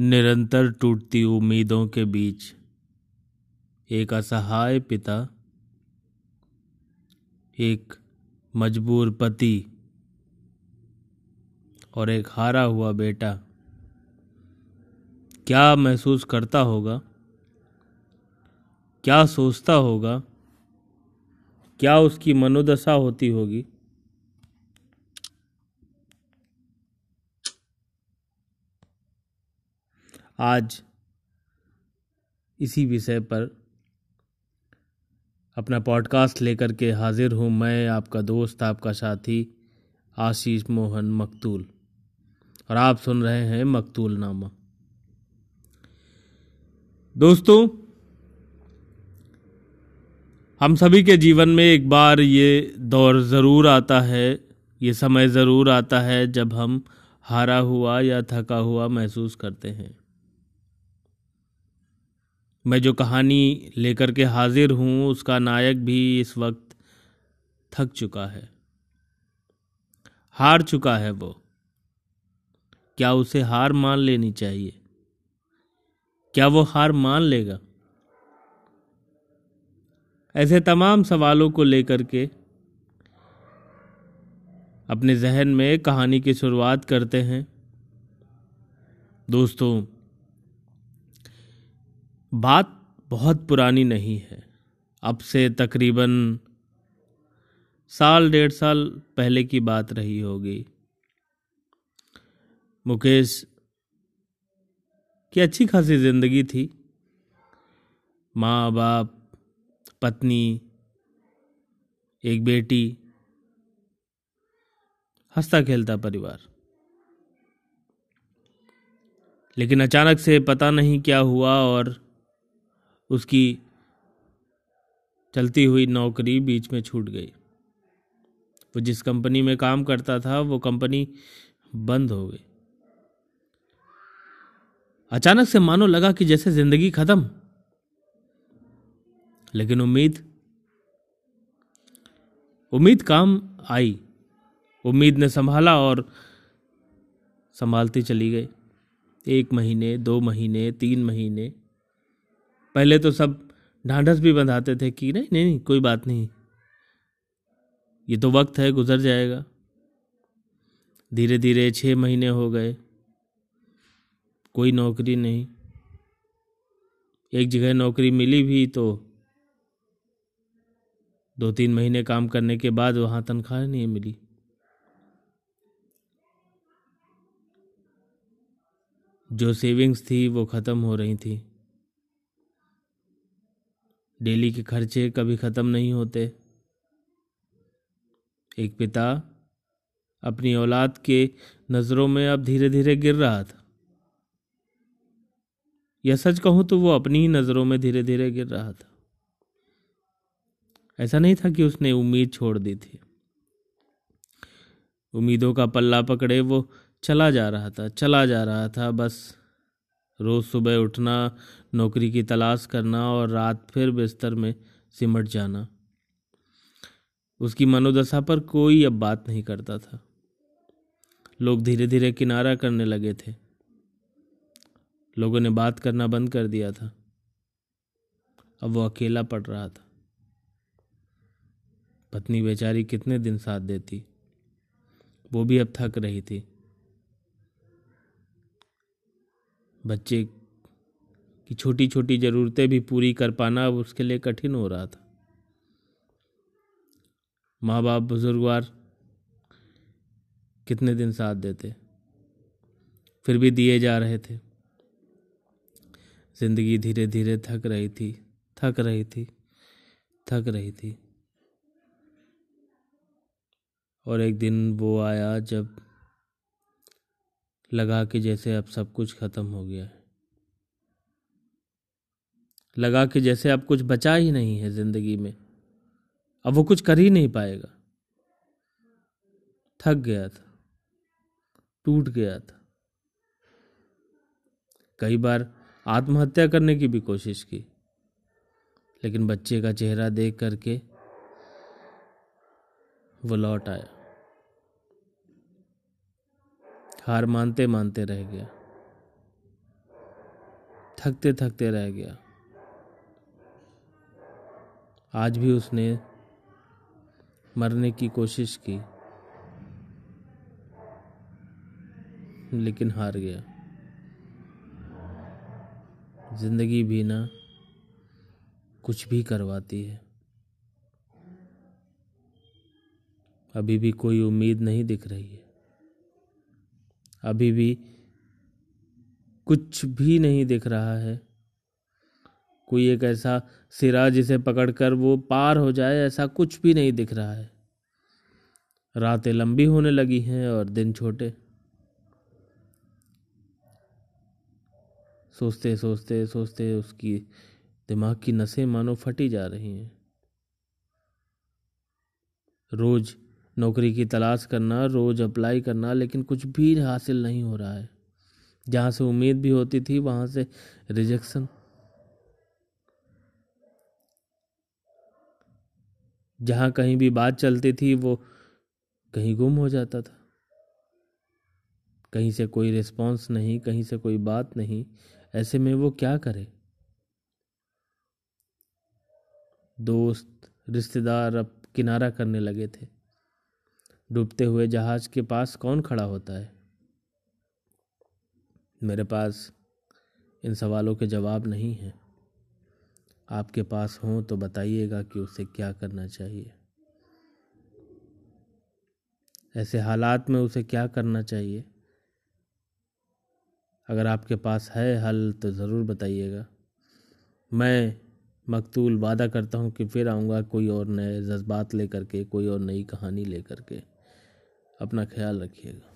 निरंतर टूटती उम्मीदों के बीच। एक असहाय पिता, एक मजबूर पति और एक हारा हुआ बेटा। क्या महसूस करता होगा? क्या सोचता होगा? क्या उसकी मनोदशा होती होगी? आज इसी विषय पर अपना पॉडकास्ट लेकर के हाजिर हूँ मैं, आपका दोस्त, आपका साथी, आशीष मोहन मकतूल। और आप सुन रहे हैं मकतूल नामा दोस्तों, हम सभी के जीवन में एक बार ये दौर ज़रूर आता है, ये समय ज़रूर आता है जब हम हारा हुआ या थका हुआ महसूस करते हैं। मैं जो कहानी लेकर के हाजिर हूँ, उसका नायक भी इस वक्त थक चुका है। हार चुका है वो। क्या उसे हार मान लेनी चाहिए? क्या वो हार मान लेगा? ऐसे तमाम सवालों को लेकर के अपने जहन में कहानी की शुरुआत करते हैं। दोस्तों बात बहुत पुरानी नहीं है। अब से तकरीबन साल, डेढ़ साल पहले की बात रही होगी। मुकेश, की अच्छी खासी ज़िंदगी थी। माँ बाप पत्नी, एक बेटी, हंसता खेलता परिवार। लेकिन अचानक से पता नहीं क्या हुआ और उसकी चलती हुई नौकरी बीच में छूट गई। वो जिस कंपनी में काम करता था, वो कंपनी बंद हो गई। अचानक से मानो लगा कि जैसे ज़िंदगी खत्म। लेकिन उम्मीद उम्मीद काम आई। उम्मीद ने संभाला और संभालती चली गई। एक महीने, दो महीने, तीन महीने पहले तो सब ढांढस भी बंधाते थे कि नहीं नहीं नहीं, कोई बात नहीं। ये तो वक्त है, गुजर जाएगा। धीरे धीरे छः महीने हो गए। कोई नौकरी नहीं। एक जगह नौकरी मिली भी तो दो तीन महीने काम करने के बाद वहाँ तनख्वाह नहीं मिली। जो सेविंग्स थी वो ख़त्म हो रही थी। डेली के खर्चे कभी ख़त्म नहीं होते। एक पिता अपनी औलाद के नज़रों में अब धीरे धीरे गिर रहा था। या सच कहूँ तो वो अपनी ही नज़रों में धीरे धीरे गिर रहा था। ऐसा नहीं था कि उसने उम्मीद छोड़ दी थी। उम्मीदों का पल्ला पकड़े वो चला जा रहा था, चला जा रहा था, बस रोज़ सुबह उठना, नौकरी की तलाश करना और रात फिर बिस्तर में सिमट जाना। उसकी मनोदशा पर कोई अब बात नहीं करता था। लोग धीरे धीरे किनारा करने लगे थे। लोगों ने बात करना बंद कर दिया था। अब वो अकेला पड़ रहा था। पत्नी बेचारी कितने दिन साथ देती? वो भी अब थक रही थी। बच्चे की छोटी छोटी ज़रूरतें भी पूरी कर पाना अब उसके लिए कठिन हो रहा था। माँ बाप बुजुर्गवार कितने दिन साथ देते? फिर भी दिए जा रहे थे। ज़िंदगी धीरे धीरे थक रही थी, थक रही थी, थक रही थी। और एक दिन वो आया जब लगा कि जैसे अब सब कुछ खत्म हो गया है। लगा कि जैसे अब कुछ बचा ही नहीं है ज़िंदगी में। अब वो कुछ कर ही नहीं पाएगा। थक गया था। टूट गया था। कई बार आत्महत्या करने की भी कोशिश की। लेकिन बच्चे का चेहरा देख करके वो लौट आया। हार मानते मानते रह गया। थकते थकते रह गया। आज भी उसने मरने की कोशिश की, लेकिन हार गया। ज़िंदगी भी ना कुछ भी करवाती है। अभी भी कोई उम्मीद नहीं दिख रही है। अभी भी कुछ भी नहीं दिख रहा है। कोई एक ऐसा सिरा जिसे पकड़कर वो पार हो जाए, ऐसा कुछ भी नहीं दिख रहा है। रातें लंबी होने लगी हैं और दिन छोटे। सोचते सोचते सोचते उसकी दिमाग की नसें मानो फटी जा रही हैं। रोज नौकरी की तलाश करना, रोज अप्लाई करना, लेकिन कुछ भी हासिल नहीं हो रहा है। जहाँ से उम्मीद भी होती थी, वहाँ से रिजेक्शन जहाँ कहीं भी बात चलती थी, वो कहीं गुम हो जाता था। कहीं से कोई रिस्पांस नहीं, कहीं से कोई बात नहीं, ऐसे में वो क्या करे? दोस्त, रिश्तेदार अब किनारा करने लगे थे। डूबते हुए जहाज़ के पास कौन खड़ा होता है? मेरे पास इन सवालों के जवाब नहीं हैं। आपके पास हों तो बताइएगा कि उसे क्या करना चाहिए। ऐसे हालात में उसे क्या करना चाहिए? अगर आपके पास है हल तो ज़रूर बताइएगा। मैं मकतूल वादा करता हूँ कि फिर आऊँगा कोई और नए जज्बात लेकर के, कोई और नई कहानी लेकर के। अपना ख्याल रखिएगा।